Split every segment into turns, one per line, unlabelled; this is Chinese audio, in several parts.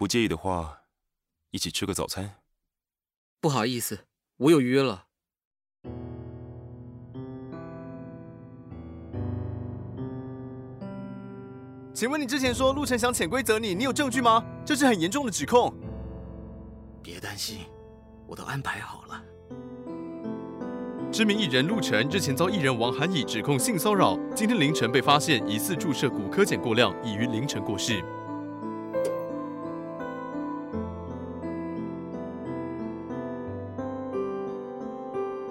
不介意的话，一起吃个早餐。
不好意思，我有约了。
请问你之前说陆晨想潜规则你，你有证据吗？这是很严重的指控。
别担心，我都安排好了。
知名艺人陆晨日前遭艺人王涵以指控性骚扰，今天凌晨被发现疑似注射骨科碱过量，已于凌晨过世。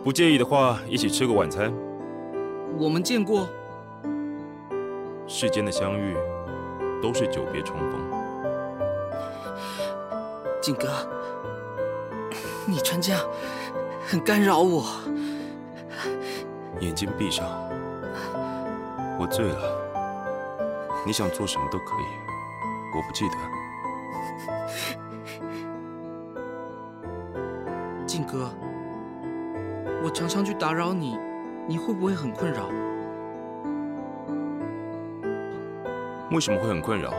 不介意的话，一起吃个晚餐。
我们见过。
世间的相遇，都是久别重逢。
景哥，你穿这样很干扰我。
眼睛闭上，我醉了。你想做什么都可以，我不记得。
静哥，我常常去打扰你，你会不会很困扰？
为什么会很困扰？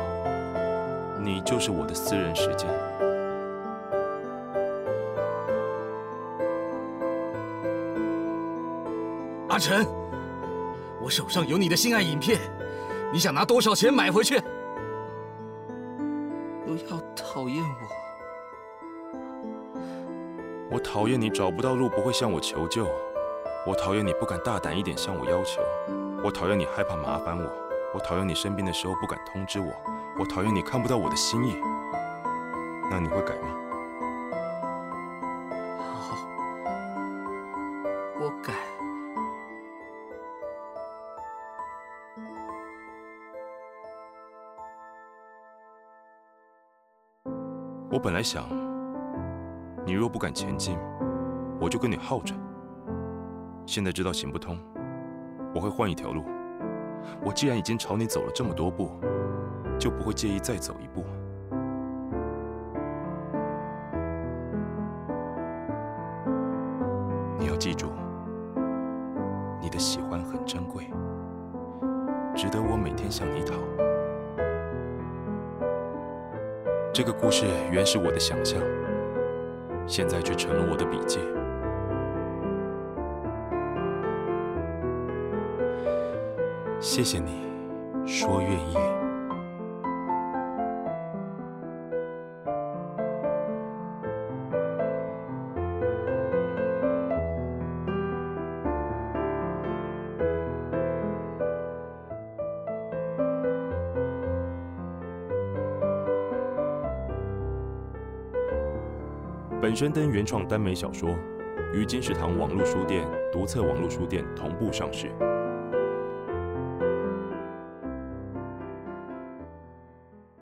你就是我的私人时间。
阿晨，我手上有你的性爱影片，你想拿多少钱买回去？
不要讨厌
我。我讨厌你找不到路不会向我求救，我讨厌你不敢大胆一点向我要求，我讨厌你害怕麻烦我。我讨厌你生病的时候不敢通知我，我讨厌你看不到我的心意。那你会改吗？
好，我改。
我本来想，你若不敢前进，我就跟你耗着。现在知道行不通，我会换一条路。我既然已经朝你走了这么多步，就不会介意再走一步。你要记住，你的喜欢很珍贵，值得我每天向你讨。这个故事原是我的想象，现在却成了我的笔记。谢谢你说愿意。本宣登原创耽美小说，于金石堂网络书店、独册网络书店同步上市。